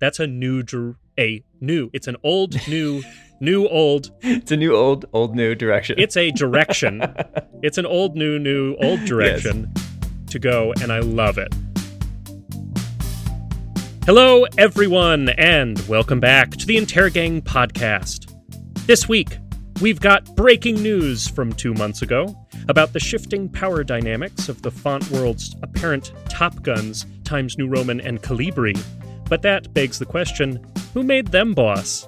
That's a new a new. It's an old new new old. It's a new old old new direction. It's a direction. it's an old new new old direction to go and I love it. Hello everyone and welcome back to the Interrogang podcast. This week, we've got breaking news from 2 months ago about the shifting power dynamics of the font world's apparent top guns Times New Roman and Calibri. But that begs the question who made them boss?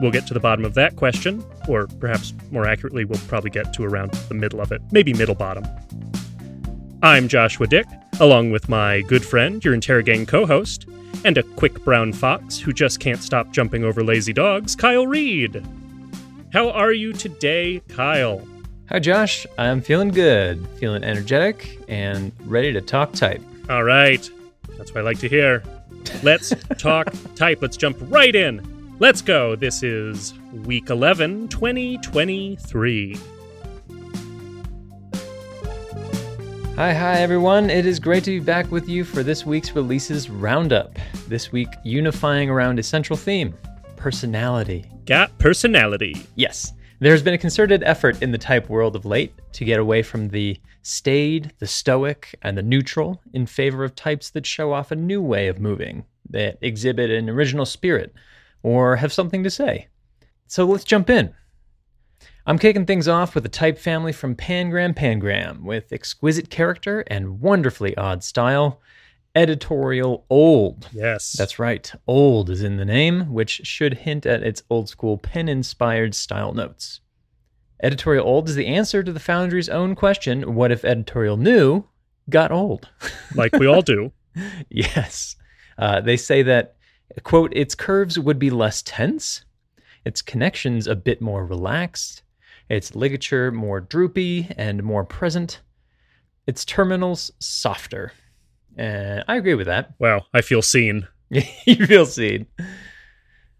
We'll get to the bottom of that question, or perhaps more accurately, we'll probably get to around the middle of it, maybe middle bottom. I'm Joshua Dick, along with my good friend, your Interrogang co host, and a quick brown fox who just can't stop jumping over lazy dogs, Kyle Read. How are you today, Kyle? Hi, Josh. I'm feeling good, feeling energetic, and ready to talk type. All right. That's what I like to hear. Let's talk type. Let's jump right in. Let's go. This is week 11, 2023. Hi, hi, everyone. It is great to be back with you for this week's releases roundup. This week, unifying around a central theme personality. Got personality. Yes. There's been a concerted effort in the type world of late to get away from the staid, the stoic, and the neutral in favor of types that show off a new way of moving, that exhibit an original spirit, or have something to say. So let's jump in. I'm kicking things off with a type family from Pangram Pangram with exquisite character and wonderfully odd style. Editorial Old. Yes. That's right. Old is in the name, which should hint at its old school pen inspired style notes. Editorial Old is the answer to the Foundry's own question what if editorial new got old? like we all do. yes. Uh, they say that, quote, its curves would be less tense, its connections a bit more relaxed, its ligature more droopy and more present, its terminals softer. And I agree with that. Wow, I feel seen. you feel seen.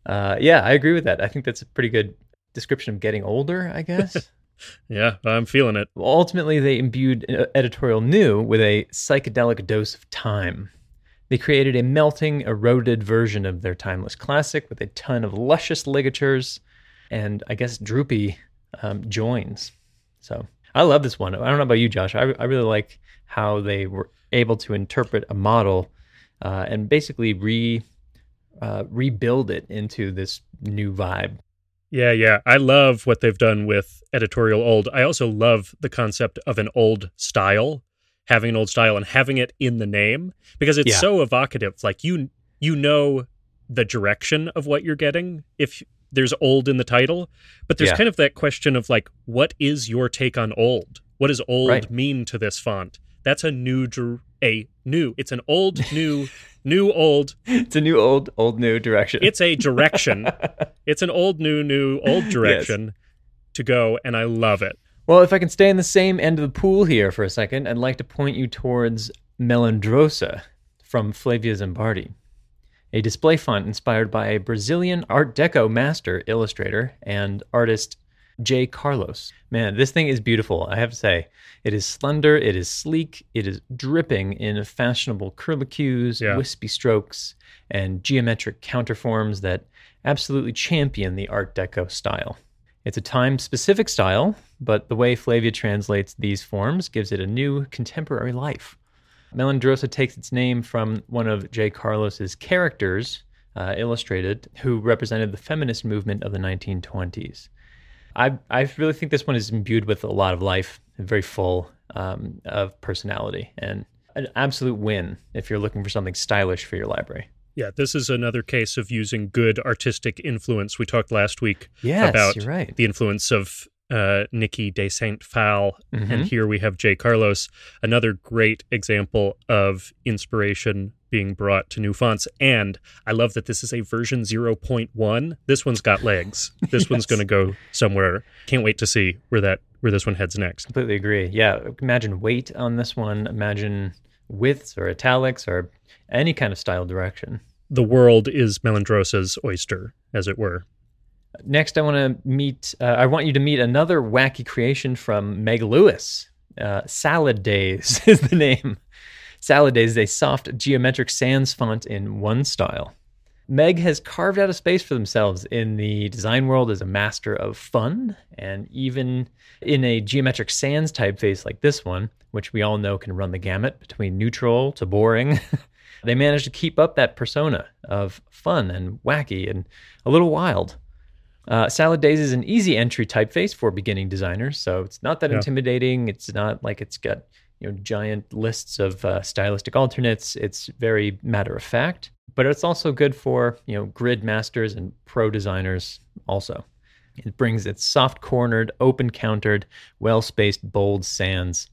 Uh, yeah, I agree with that. I think that's a pretty good description of getting older, I guess. yeah, I'm feeling it. Well, Ultimately, they imbued uh, editorial new with a psychedelic dose of time. They created a melting, eroded version of their timeless classic with a ton of luscious ligatures and, I guess, droopy um, joins. So I love this one. I don't know about you, Josh. I, I really like how they were able to interpret a model uh, and basically re uh, rebuild it into this new vibe. Yeah, yeah. I love what they've done with editorial old. I also love the concept of an old style, having an old style and having it in the name because it's Yeah. so evocative. Like you you know the direction of what you're getting if there's old in the title, but there's Yeah. kind of that question of like what is your take on old? What does old Right. mean to this font? That's a new a new. It's an old new new old. It's a new old, old new direction. It's a direction. it's an old new new old direction to go and I love it. Well, if I can stay in the same end of the pool here for a second, I'd like to point you towards Melindrosa from Flavia Zimbardi, a display font inspired by a Brazilian Art Deco master illustrator and artist J. Carlos. Man, this thing is beautiful, I have to say. It is slender, it is sleek, it is dripping in fashionable curlicues, Yeah. wispy strokes, and geometric counterforms that absolutely champion the Art Deco style. It's a time specific style, but the way Flavia translates these forms gives it a new contemporary life. Melindrosa takes its name from one of J. Carlos's characters, uh, illustrated, who represented the feminist movement of the 1920s. I, I really think this one is imbued with a lot of life, very full um, of personality, and an absolute win if you're looking for something stylish for your library. Yeah, this is another case of using good artistic influence. We talked last week Yes, about right. the influence of uh, Niki de Saint Phalle, Mhm. and here we have J. Carlos, another great example of inspiration being brought to new fonts. And I love that this is a version 0.1. This one's got legs. This one's going to go somewhere. Can't wait to see where that where this one heads next. Completely agree. Yeah, imagine weight on this one. Imagine widths or italics or any kind of style direction. The world is Melindrosa's oyster, as it were. Next, I want to meet. Uh, I want you to meet another wacky creation from Meg Lewis. Uh, Salad Days is the name. Salad Days is a soft geometric sans font in one style. Meg has carved out a space for themselves in the design world as a master of fun, and even in a geometric sans typeface like this one, which we all know can run the gamut between neutral to boring, they managed to keep up that persona of fun and wacky and a little wild. Uh, Salad Days is an easy entry typeface for beginning designers, so it's not that Yeah. intimidating. It's not like it's got you know giant lists of uh, stylistic alternates. It's very matter of fact, but it's also good for you know grid masters and pro designers. Also, it brings its soft-cornered, open-countered, well-spaced, bold sans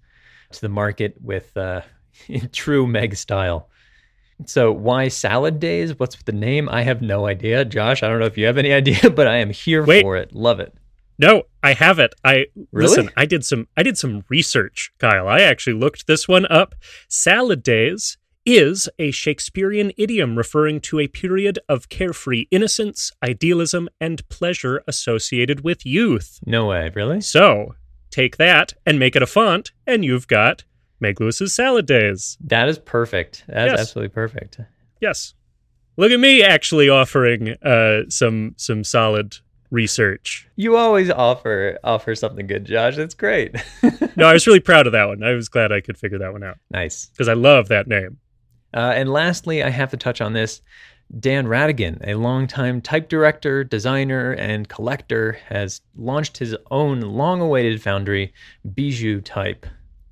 to the market with uh, in true Meg style. So why salad days? What's with the name? I have no idea. Josh, I don't know if you have any idea, but I am here Wait. for it. Love it. No, I have it. I Really? listen. I did some. I did some research, Kyle. I actually looked this one up. Salad days is a Shakespearean idiom referring to a period of carefree innocence, idealism, and pleasure associated with youth. No way, really? So take that and make it a font, and you've got Meg Lewis's Salad Days. That is perfect. That's Yes. absolutely perfect. Yes. Look at me actually offering uh, some some solid research. You always offer offer something good, Josh. That's great. No, I was really proud of that one. I was glad I could figure that one out nice. because I love that name. Uh, and lastly, I have to touch on this. Dan Radigan, a longtime type director, designer, and collector, has launched his own long awaited foundry, Bijou Type,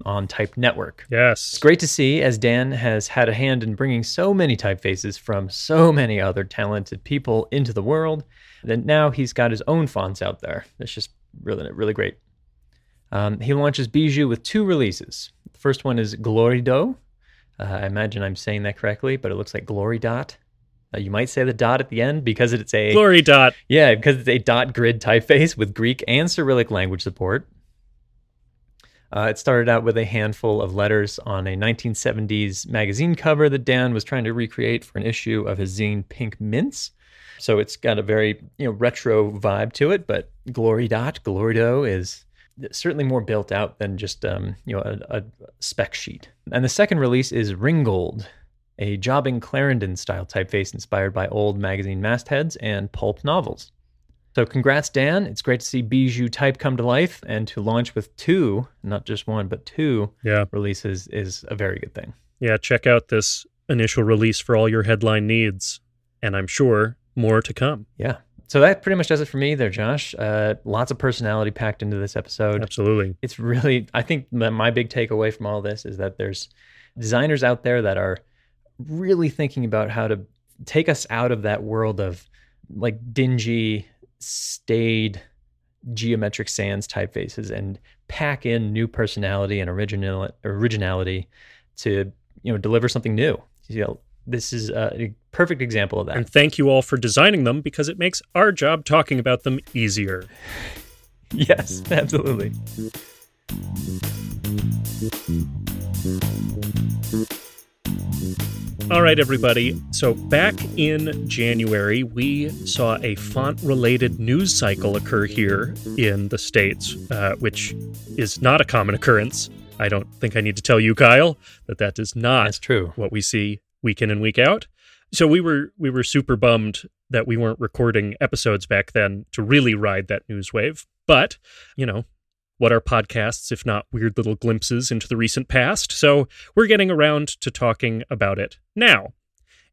on Type Network. Yes. It's great to see as Dan has had a hand in bringing so many typefaces from so many other talented people into the world that now he's got his own fonts out there. It's just really, really great. Um, he launches Bijou with two releases. The first one is Glory Do. Uh, I imagine I'm saying that correctly, but it looks like Gloridot. Uh, you might say the dot at the end because it's a Glory dot. yeah, because it's a dot grid typeface with Greek and Cyrillic language support. Uh, it started out with a handful of letters on a 1970s magazine cover that Dan was trying to recreate for an issue of his zine Pink Mints. So it's got a very you know retro vibe to it, but Gloridot Glorido is certainly more built out than just um, you know a, a spec sheet. And the second release is Ringold, a jobbing Clarendon style typeface inspired by old magazine mastheads and pulp novels. So, congrats, Dan. It's great to see Bijou Type come to life and to launch with two, not just one, but two Yeah. releases is a very good thing. Yeah. Check out this initial release for all your headline needs. And I'm sure more to come. Yeah. So, that pretty much does it for me there, Josh. Uh, lots of personality packed into this episode. Absolutely. It's really, I think my my big takeaway from all this is that there's designers out there that are really thinking about how to take us out of that world of like dingy, staid, geometric sans typefaces and pack in new personality and original originality to you know deliver something new. You know, this is a perfect example of that. And thank you all for designing them because it makes our job talking about them easier. yes, absolutely. All right, everybody. So, back in January, we saw a font related news cycle occur here in the States, uh, which is not a common occurrence. I don't think I need to tell you, Kyle, that that is not That's true. what we see week in and week out. So we were we were super bummed that we weren't recording episodes back then to really ride that news wave. But, you know, what are podcasts if not weird little glimpses into the recent past? So we're getting around to talking about it now.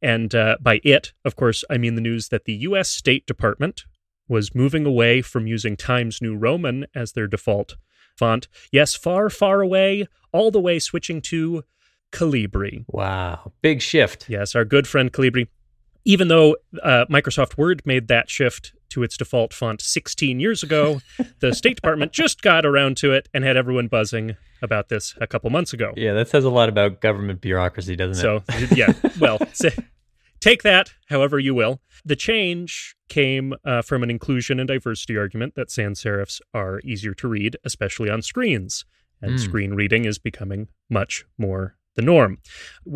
And uh, by it, of course, I mean the news that the U.S. State Department was moving away from using Times New Roman as their default font. Yes, far, far away, all the way switching to Calibri. Wow. Big shift. Yes, our good friend Calibri. Even though uh, Microsoft Word made that shift to its default font 16 years ago, the State Department just got around to it and had everyone buzzing about this a couple months ago. Yeah, that says a lot about government bureaucracy, doesn't it? So, yeah, well, say, take that however you will. The change came uh, from an inclusion and diversity argument that sans serifs are easier to read, especially on screens, and Mm. screen reading is becoming much more the norm.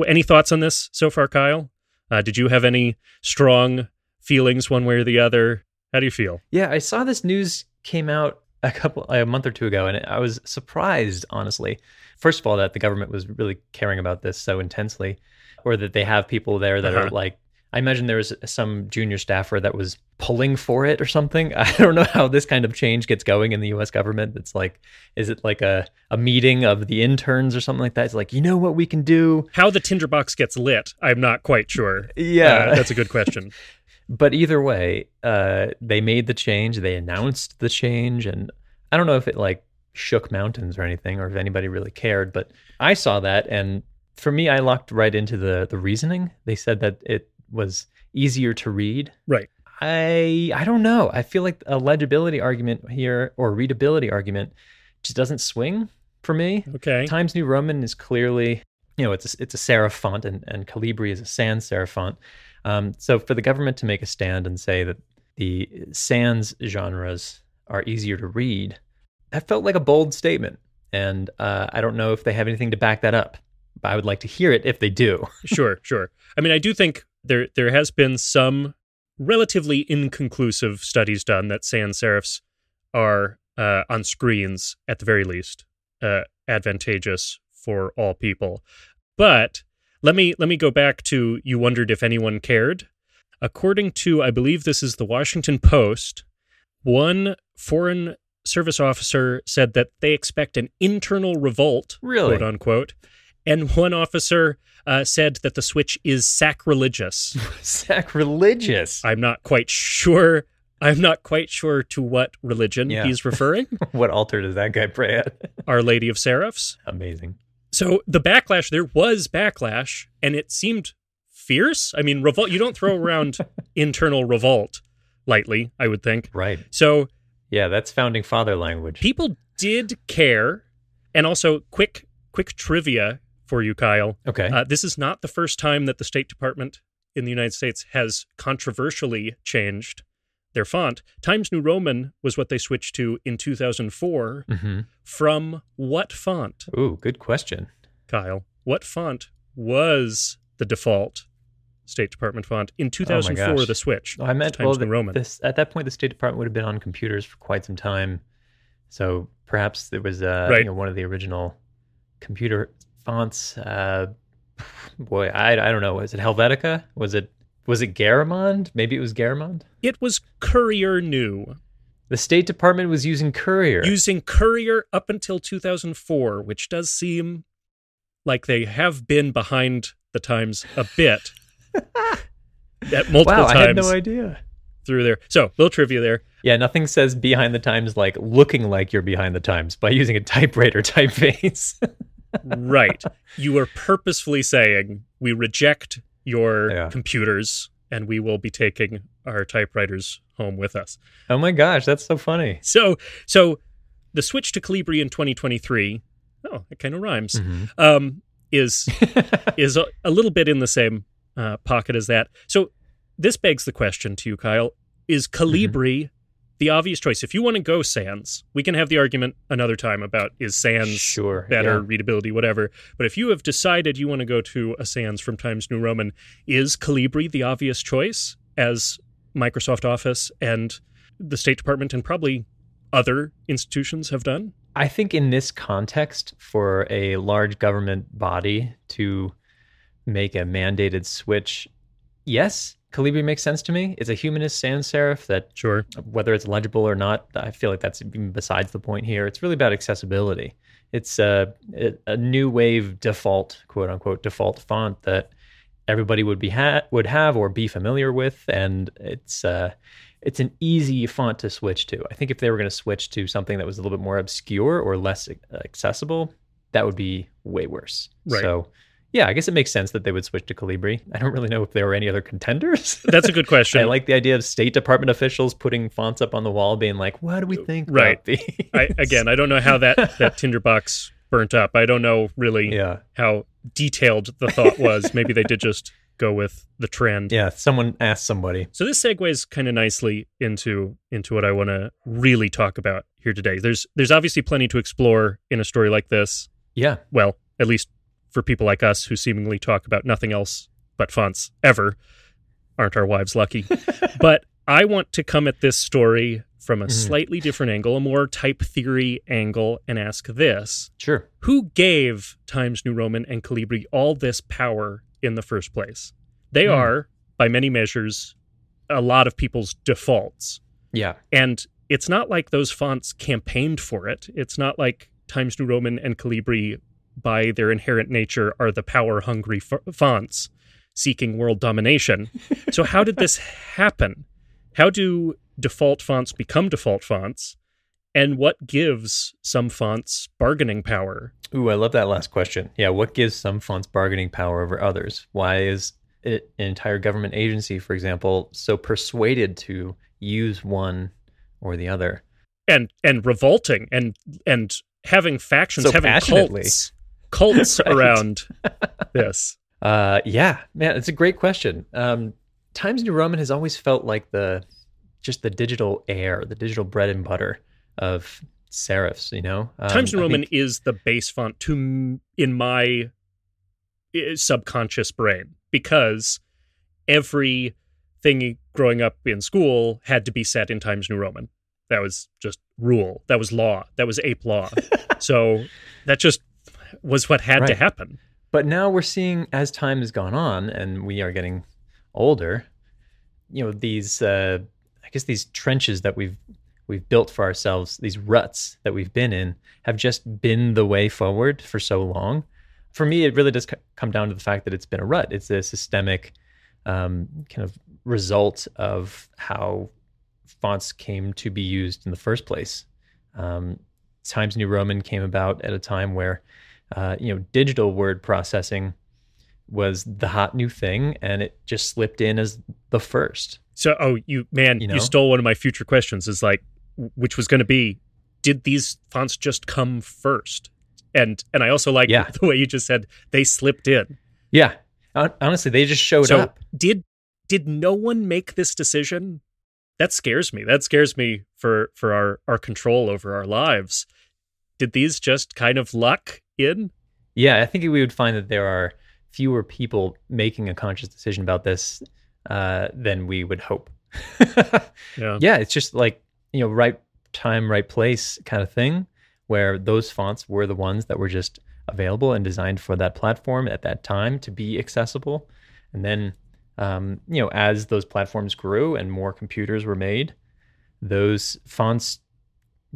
Any thoughts on this so far, Kyle? Uh, did you have any strong feelings one way or the other? How do you feel? Yeah, I saw this news came out a couple a month or two ago, and I was surprised, honestly. First of all, that the government was really caring about this so intensely, or that they have people there that Uh-huh. are like, I imagine there was some junior staffer that was pulling for it or something. I don't know how this kind of change gets going in the US government. It's like, is it like a, a meeting of the interns or something like that? It's like, you know what we can do? How the tinderbox gets lit, I'm not quite sure. Yeah. Uh, that's a good question. but either way, uh, they made the change. They announced the change. And I don't know if it like shook mountains or anything or if anybody really cared, but I saw that. And for me, I locked right into the, the reasoning. They said that it was easier to read. Right. I I don't know. I feel like a legibility argument here or readability argument just doesn't swing for me. Okay. Times New Roman is clearly, you know, it's a, it's a serif font and, and Calibri is a sans serif font. Um, so for the government to make a stand and say that the sans genres are easier to read, that felt like a bold statement. And uh, I don't know if they have anything to back that up. But I would like to hear it if they do. sure, sure. I mean, I do think there there has been some relatively inconclusive studies done that sans serifs are uh, on screens at the very least uh, advantageous for all people. But let me let me go back to you wondered if anyone cared. According to I believe this is the Washington Post, one foreign service officer said that they expect an internal revolt, Really? quote unquote, and one officer uh, said that the switch is sacrilegious. Sacrilegious. I'm not quite sure. I'm not quite sure to what religion Yeah. he's referring. what altar does that guy pray at? Our Lady of Serifs. Amazing. So the backlash, there was backlash, and it seemed fierce. I mean, revolt. You don't throw around internal revolt lightly. I would think. Right. So Yeah, that's founding father language. people did care, and also quick, quick trivia for you, Kyle. okay. Uh, this is not the first time that the State Department in the United States has controversially changed their font. Times New Roman was what they switched to in 2004 hmm from what font, Ooh, good question. Kyle? What font was the default State Department font in 2004, Oh the switch? I meant Times well, New the- Roman. This at that point, the State Department would have been on computers for quite some time, so perhaps it was uh, Right. you know, one of the original computer fonts. Uh, boy, I, I don't know. Was it Helvetica? Was it was it Garamond? Maybe it was Garamond. It was Courier New, The State Department was using Courier. using Courier up until 2004, which does seem like they have been behind the times a bit at multiple wow, I had no idea. through there. So, little trivia there. Yeah, nothing says behind the times like looking like you're behind the times by using a typewriter typeface. right. You are purposefully saying we reject your Yeah. computers and we will be taking our typewriters home with us. oh my gosh, that's so funny. So, so the switch to Calibri in 2023, oh, it kind of rhymes, Mhm. um, is is a, a little bit in the same uh, pocket as that. So this begs the question to you, Kyle: Is Calibri the obvious choice? If you want to go Sans, we can have the argument another time about is Sans Sure, better yeah. readability, whatever. But if you have decided you want to go to a Sans from Times New Roman, is Calibri the obvious choice as Microsoft Office and the State Department and probably other institutions have done? I think in this context, for a large government body to make a mandated switch, yes, Calibri makes sense to me. It's a humanist sans serif that, Sure. whether it's legible or not, I feel like that's even besides the point here. It's really about accessibility. It's a, a new wave default, quote unquote, default font that everybody would be ha- would have or be familiar with, and it's uh, it's an easy font to switch to. I think if they were going to switch to something that was a little bit more obscure or less accessible, that would be way worse. Right. So, yeah, I guess it makes sense that they would switch to Calibri. I don't really know if there were any other contenders. That's a good question. I like the idea of State Department officials putting fonts up on the wall, being like, "What do we uh, think?" Right. I, again, I don't know how that, that tinderbox burnt up. I don't know really yeah, how detailed the thought was. Maybe they did just go with the trend. yeah. Someone asked somebody. So this segues kind of nicely into into what I want to really talk about here today. There's there's obviously plenty to explore in a story like this. Yeah, Well, at least for people like us who seemingly talk about nothing else but fonts ever. Aren't our wives lucky? but I want to come at this story from a Mhm. slightly different angle, a more type theory angle, and ask this sure. who gave Times New Roman and Calibri all this power in the first place? They Hmm. are, by many measures, a lot of people's defaults. Yeah. And it's not like those fonts campaigned for it. It's not like Times New Roman and Calibri, by their inherent nature, are the power hungry f- fonts seeking world domination. so, how did this happen? How do default fonts become default fonts? And what gives some fonts bargaining power? Ooh, I love that last question. Yeah, what gives some fonts bargaining power over others? Why is it, an entire government agency, for example, so persuaded to use one or the other? And and revolting and and having factions, So having passionately. cults, cults Right. around this. Uh, yeah, man, it's a great question. Um, Times New Roman has always felt like the just the digital air, the digital bread and butter of serifs. You know, um, Times New I Roman think- is the base font to in my subconscious brain because every thing growing up in school had to be set in Times New Roman. That was just rule. That was law. That was ape law. so that just was what had to happen. But now we're seeing as time has gone on and we are getting older, you know, these uh I guess these trenches that we've we've built for ourselves, these ruts that we've been in have just been the way forward for so long. For me, it really does c- come down to the fact that it's been a rut. It's a systemic um, kind of result of how fonts came to be used in the first place. Um, Times New Roman came about at a time where uh, you know, digital word processing was the hot new thing, and it just slipped in as the first. So, oh, you man, You know? you, stole one of my future questions. Is like, which was going to be, did these fonts just come first? And and I also like Yeah. the way you just said they slipped in. Yeah, honestly, they just showed so up. did did no one make this decision? That scares me. That scares me for for our our control over our lives. Did these just kind of luck in? Yeah, I think we would find that there are fewer people making a conscious decision about this uh, than we would hope. Yeah. yeah, it's just like you know, right time, right place kind of thing, where those fonts were the ones that were just available and designed for that platform at that time to be accessible. And then, um, you know, as those platforms grew and more computers were made, those fonts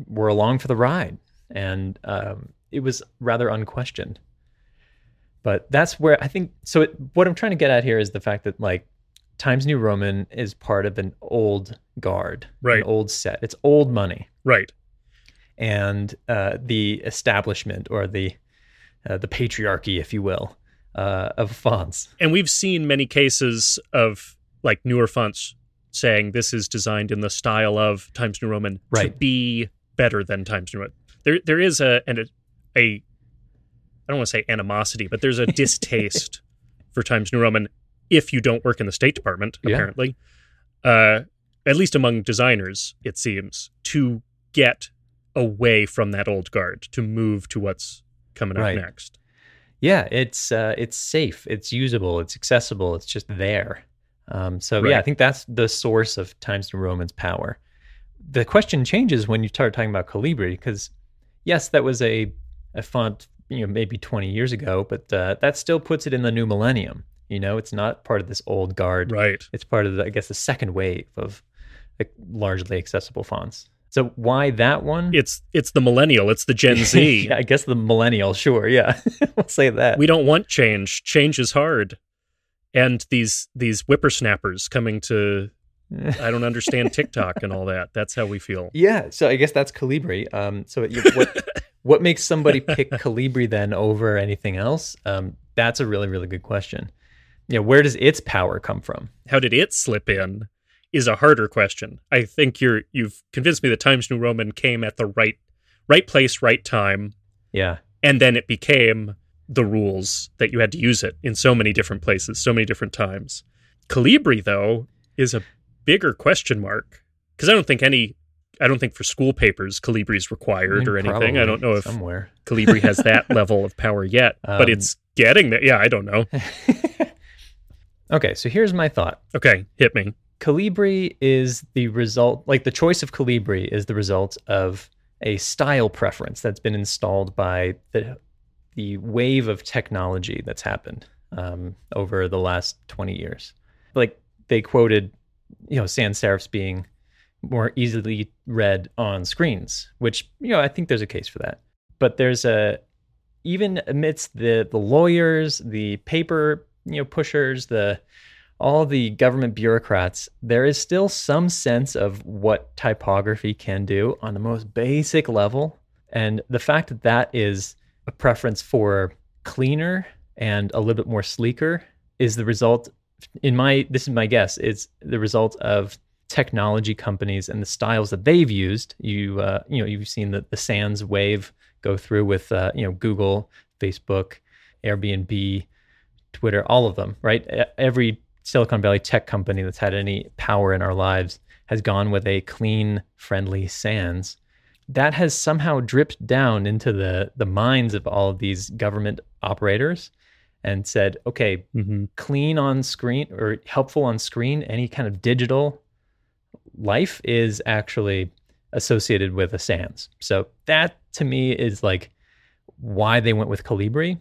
were along for the ride, and um, it was rather unquestioned. But that's where I think. So, it, what I'm trying to get at here is the fact that like Times New Roman is part of an old guard, Right. An old set. It's old money, Right. and uh, the establishment or the uh, the patriarchy, if you will, uh, of fonts. And we've seen many cases of like newer fonts saying this is designed in the style of Times New Roman right. to be better than Times New Roman. There, there is a an, a, a I don't want to say animosity, but there's a distaste for Times New Roman if you don't work in the State Department. Yeah. Apparently, uh, at least among designers, it seems to get away from that old guard to move to what's coming up next. Yeah, it's uh, it's safe, it's usable, it's accessible, it's just there. Um, so Right. yeah, I think that's the source of Times New Roman's power. The question changes when you start talking about Calibri, because yes, that was a a font, you know, maybe 20 years ago, but uh, that still puts it in the new millennium. You know, it's not part of this old guard. Right. It's part of, the, I guess, the second wave of like, largely accessible fonts. So why that one? It's it's the millennial. It's the Gen Z. yeah, I guess the millennial, sure, yeah, we'll say that. we don't want change. Change is hard. And these these whippersnappers coming to I don't understand TikTok and all that. That's how we feel. Yeah, so I guess that's Calibri. Um, so you, what what makes somebody pick Calibri then over anything else? Um, that's a really really good question. Yeah, where does its power come from? How did it slip in is a harder question. I think you're you've convinced me that Times New Roman came at the right right place, right time, Yeah, and then it became the rules that you had to use it in so many different places, so many different times. Calibri though is a bigger question mark because I don't think any I don't think for school papers Calibri is required or anything. I don't know if somewhere. Calibri has that level of power yet, but Um, it's getting there. Yeah, I don't know. okay, so here's my thought. Okay, hit me. Calibri is the result, like the choice of Calibri is the result of a style preference that's been installed by the the wave of technology that's happened um, over the last 20 years. Like they quoted, you know, sans serifs being more easily read on screens, which you know I think there's a case for that. But there's a even amidst the the lawyers, the paper you know pushers, the all the government bureaucrats, there is still some sense of what typography can do on the most basic level. And the fact that that is a preference for cleaner and a little bit more sleeker is the result in my this is my guess it's the result of technology companies and the styles that they've used you uh, you know you've seen the, the sans wave go through with uh, you know google facebook airbnb twitter all of them right every silicon valley tech company that's had any power in our lives has gone with a clean friendly sans. that has somehow dripped down into the the minds of all of these government operators and said, okay, mm-hmm. clean on screen or helpful on screen, any kind of digital life is actually associated with a sans. So that to me is like why they went with Calibri.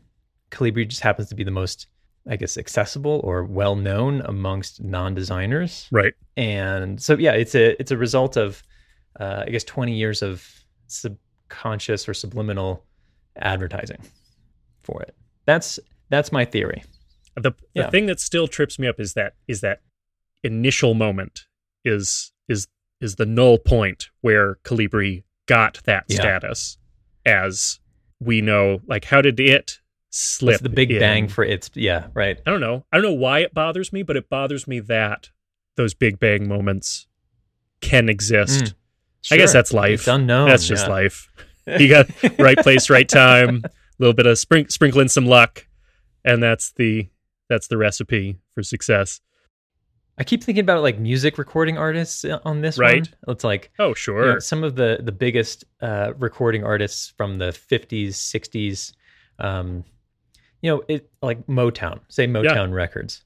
Calibri just happens to be the most, I guess, accessible or well known amongst non-designers. Right. And so yeah, it's a it's a result of uh, I guess 20 years of subconscious or subliminal advertising for it. That's that's my theory. The the yeah. thing that still trips me up is that is that initial moment is is is the null point where Calibri got that yeah. status as we know like how did it slip What's the big in? bang for its yeah right i don't know i don't know why it bothers me but it bothers me that those big bang moments can exist mm, sure. i guess that's life it's unknown that's just yeah. life you got right place right time a little bit of sprinkling some luck and that's the that's the recipe for success. I keep thinking about like music recording artists uh, on this right. one. It's like oh sure, you know, some of the the biggest uh, recording artists from the '50s, '60s. Um, you know, it like Motown, say Motown yeah. Records.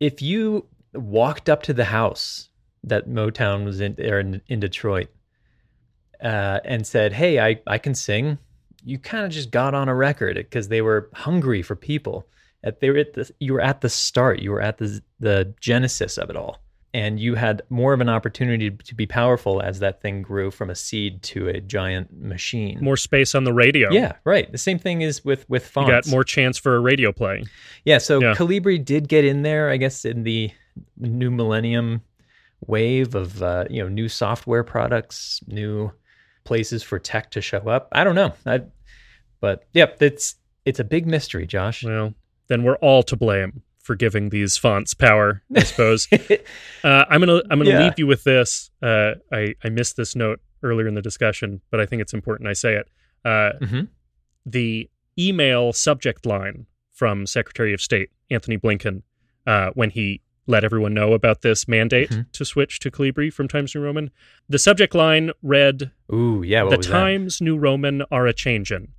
If you walked up to the house that Motown was in there in, in Detroit uh, and said, "Hey, I I can sing you kind of just got on a record because they were hungry for people. At they were at the you were at the start, you were at the the genesis of it all, and you had more of an opportunity to be powerful as that thing grew from a seed to a giant machine. More space on the radio. Yeah, right. The same thing is with with fonts. You got more chance for a radio play. Yeah, so yeah. Calibri did get in there, I guess, in the new millennium wave of uh, you know new software products, new places for tech to show up. I don't know. I but yep, it's it's a big mystery, Josh. Well, then we're all to blame for giving these fonts power, I suppose. uh, I'm gonna I'm gonna yeah. leave you with this. Uh, I I missed this note earlier in the discussion, but I think it's important I say it. Uh, mm-hmm. The email subject line from Secretary of State Antony Blinken uh, when he let everyone know about this mandate mm-hmm. to switch to Calibri from Times New Roman. The subject line read, "Ooh, yeah, the Times that? New Roman are a changin'."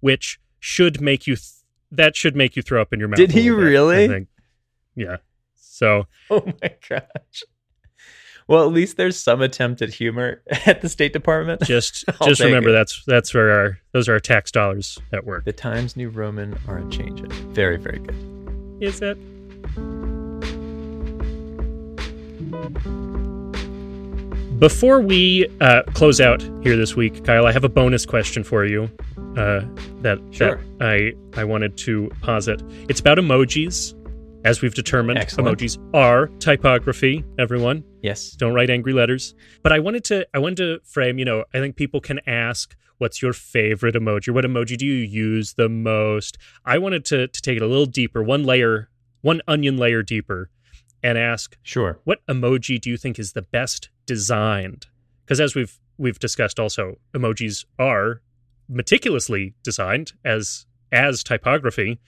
which should make you th- that should make you throw up in your mouth. Did he really? Yeah. So. Oh my gosh. Well, at least there's some attempt at humor at the State Department. Just just remember it. that's that's where our those are our tax dollars at work. The Times New Roman are a changing. Very very good. Is it? Before we uh, close out here this week, Kyle, I have a bonus question for you uh, that, sure. that I I wanted to posit. It's about emojis. As we've determined, Excellent. emojis are typography. Everyone, yes, don't write angry letters. But I wanted to I wanted to frame. You know, I think people can ask, "What's your favorite emoji? What emoji do you use the most?" I wanted to to take it a little deeper, one layer, one onion layer deeper, and ask, "Sure, what emoji do you think is the best designed?" Because as we've we've discussed, also emojis are meticulously designed as as typography.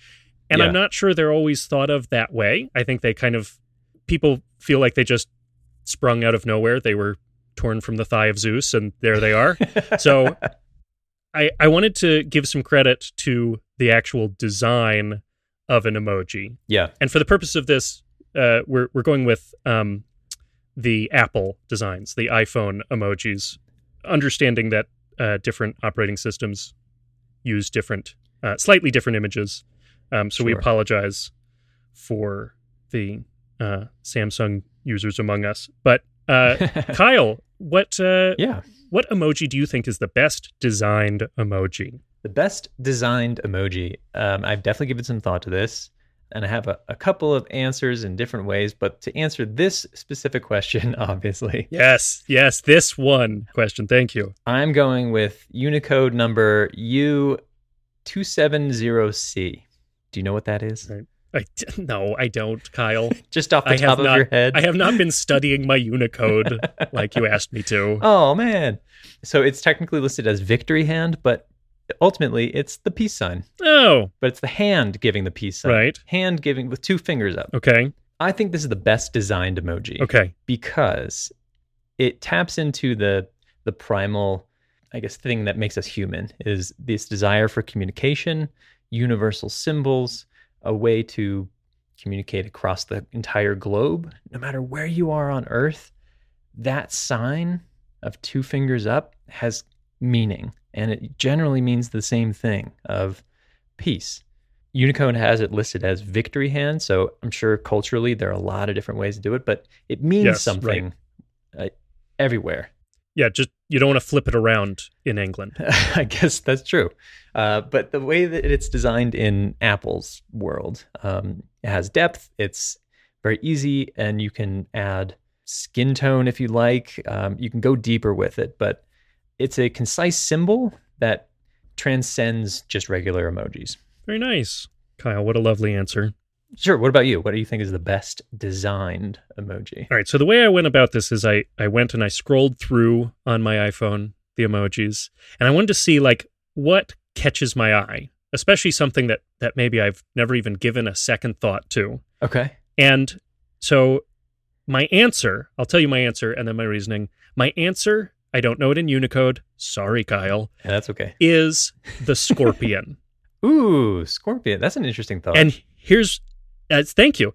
And yeah. i'm not sure they're always thought of that way. I think they kind of people feel like they just sprung out of nowhere. They were torn from the thigh of zeus and there they are. So i i wanted to give some credit to the actual design of an emoji. Yeah. And for the purpose of this uh, we're we're going with um, the apple designs the iphone emojis understanding that uh, different operating systems use different, uh, slightly different images. Um, so sure. we apologize for the uh, Samsung users among us. But uh, Kyle, what uh, Yeah. what emoji do you think is the best designed emoji? The best designed emoji. Um, I've definitely given some thought to this, and I have a, a couple of answers in different ways. But to answer this specific question, obviously, Yes, yes, this one question. Thank you. I'm going with Unicode number U270C. Do you know what that is? Right. I, no, I don't, Kyle. Just off the I top of not. your head? I have not been studying my Unicode like you asked me to. Oh man. So it's technically listed as victory hand, but ultimately it's the peace sign. Oh, But it's the hand giving the peace sign. Right. Hand giving with two fingers up. okay, I think this is the best designed emoji okay. because it taps into the the primal, I guess, thing that makes us human is this desire for communication, universal symbols, a way to communicate across the entire globe, no matter where you are on Earth. That sign of two fingers up has meaning, and it generally means the same thing of peace. Unicode has it listed as victory hand, so I'm sure culturally there are a lot of different ways to do it, but it means Yes, something uh, everywhere. Yeah, just you don't want to flip it around in England. I guess that's true. Uh, but the way that it's designed in Apple's world, um, it has depth. It's very easy, and you can add skin tone if you like. Um, you can go deeper with it, but it's a concise symbol that transcends just regular emojis. Very nice, Kyle. What a lovely answer. Sure. What about you? What do you think is the best designed emoji? All right. So the way I went about this is I I went and I scrolled through on my iPhone the emojis, and I wanted to see like what catches my eye, especially something that that maybe I've never even given a second thought to. Okay. And so my answer, I'll tell you my answer and then my reasoning. My answer, I don't know it in Unicode. Sorry, Kyle, Yeah, that's okay. is the scorpion. Ooh, scorpion. That's an interesting thought. and here's uh, thank you.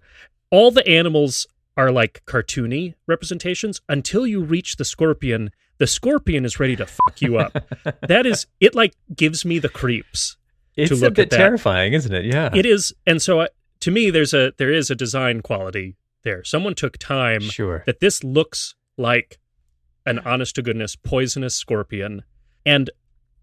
All the animals are like cartoony representations until you reach the scorpion. The scorpion is ready to fuck you up. that is it like gives me the creeps. it's look a at bit that. terrifying, isn't it? Yeah. It is and so I, to me there's a there is a design quality there. Someone took time Sure. that this looks like an honest to goodness poisonous scorpion. And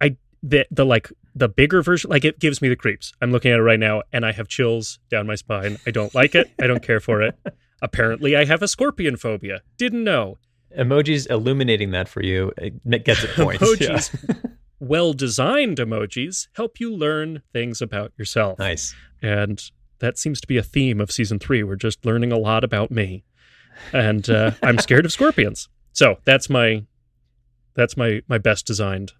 i the the like the bigger version like it gives me the creeps. I'm looking at it right now and i have chills down my spine. I don't like it. I don't care for it. Apparently i have a scorpion phobia. Didn't know. Emojis illuminating that for you it gets it points. Emojis. Yeah. well designed emojis help you learn things about yourself. Nice. and that seems to be a theme of season three. We're just learning a lot about me. And uh, i'm scared of scorpions so that's my that's my my best designed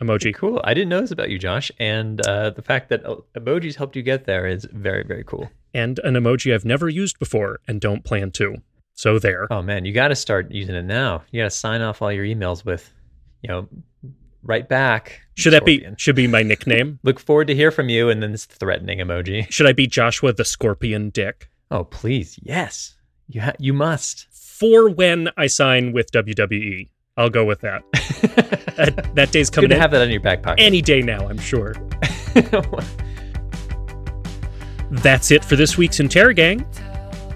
emoji Cool. I didn't know this about you, Josh. And uh, the fact that emojis helped you get there is very, very cool. and an emoji i've never used before and don't plan to so there Oh, man. You got to start using it now. You got to sign off all your emails with, you know, right back. should that be should be my nickname Look forward to hear from you. And then this threatening emoji. should i be joshua the scorpion dick Oh, please. Yes. You, ha- you must. for when i sign with wwe i'll go with that that, that day's Good coming to in have that in your back pocket. any day now i'm sure That's it for this week's Interrogang.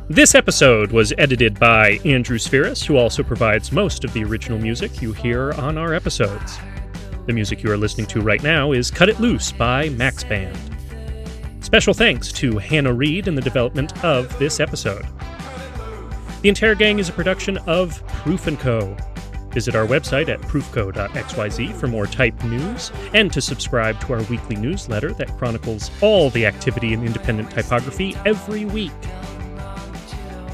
This episode was edited by Andrew Spheris, who also provides most of the original music you hear on our episodes. The music you are listening to right now is Cut It Loose by Max Band. Special thanks to Hannah Reed in the development of this episode. The Interrogang is a production of Proof & Co. Visit our website at proofco.xyz for more type news and to subscribe to our weekly newsletter that chronicles all the activity in independent typography every week.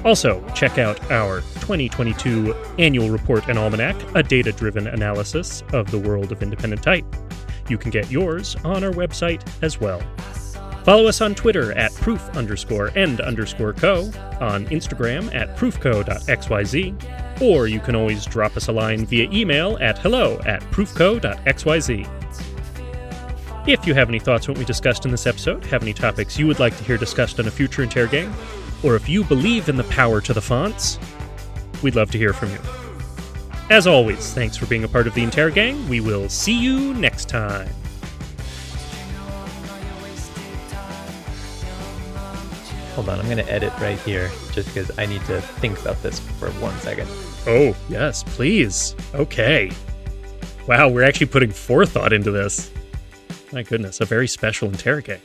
Also, check out our 2022 annual report and almanac, a data driven analysis of the world of independent type. You can get yours on our website as well. Follow us on Twitter at proof underscore end underscore co, on Instagram at proofco.xyz, or you can always drop us a line via email at hello at proofco.xyz. If you have any thoughts on what we discussed in this episode, have any topics you would like to hear discussed in a future Interrogang, or if you believe in the power to the fonts, we'd love to hear from you. As always, thanks for being a part of the Interrogang. We will see you next time. Hold on. I'm going to edit right here just because I need to think about this for one second. Oh, yes, please. Okay. Wow, we're actually putting forethought into this. My goodness, a very special Interrogang.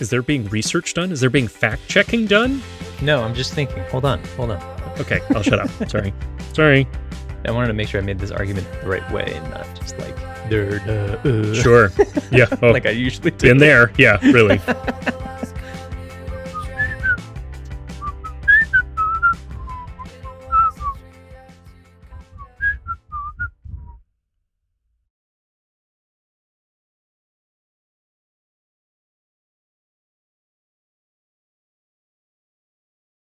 Is there being research done? Is there being fact checking done? No, I'm just thinking. Hold on. Hold on. Okay, I'll shut up. Sorry. Sorry. I wanted to make sure I made this argument the right way and not just like, "Duh, duh, uh," Sure. Yeah. Oh, like I usually do. in there. Yeah, really.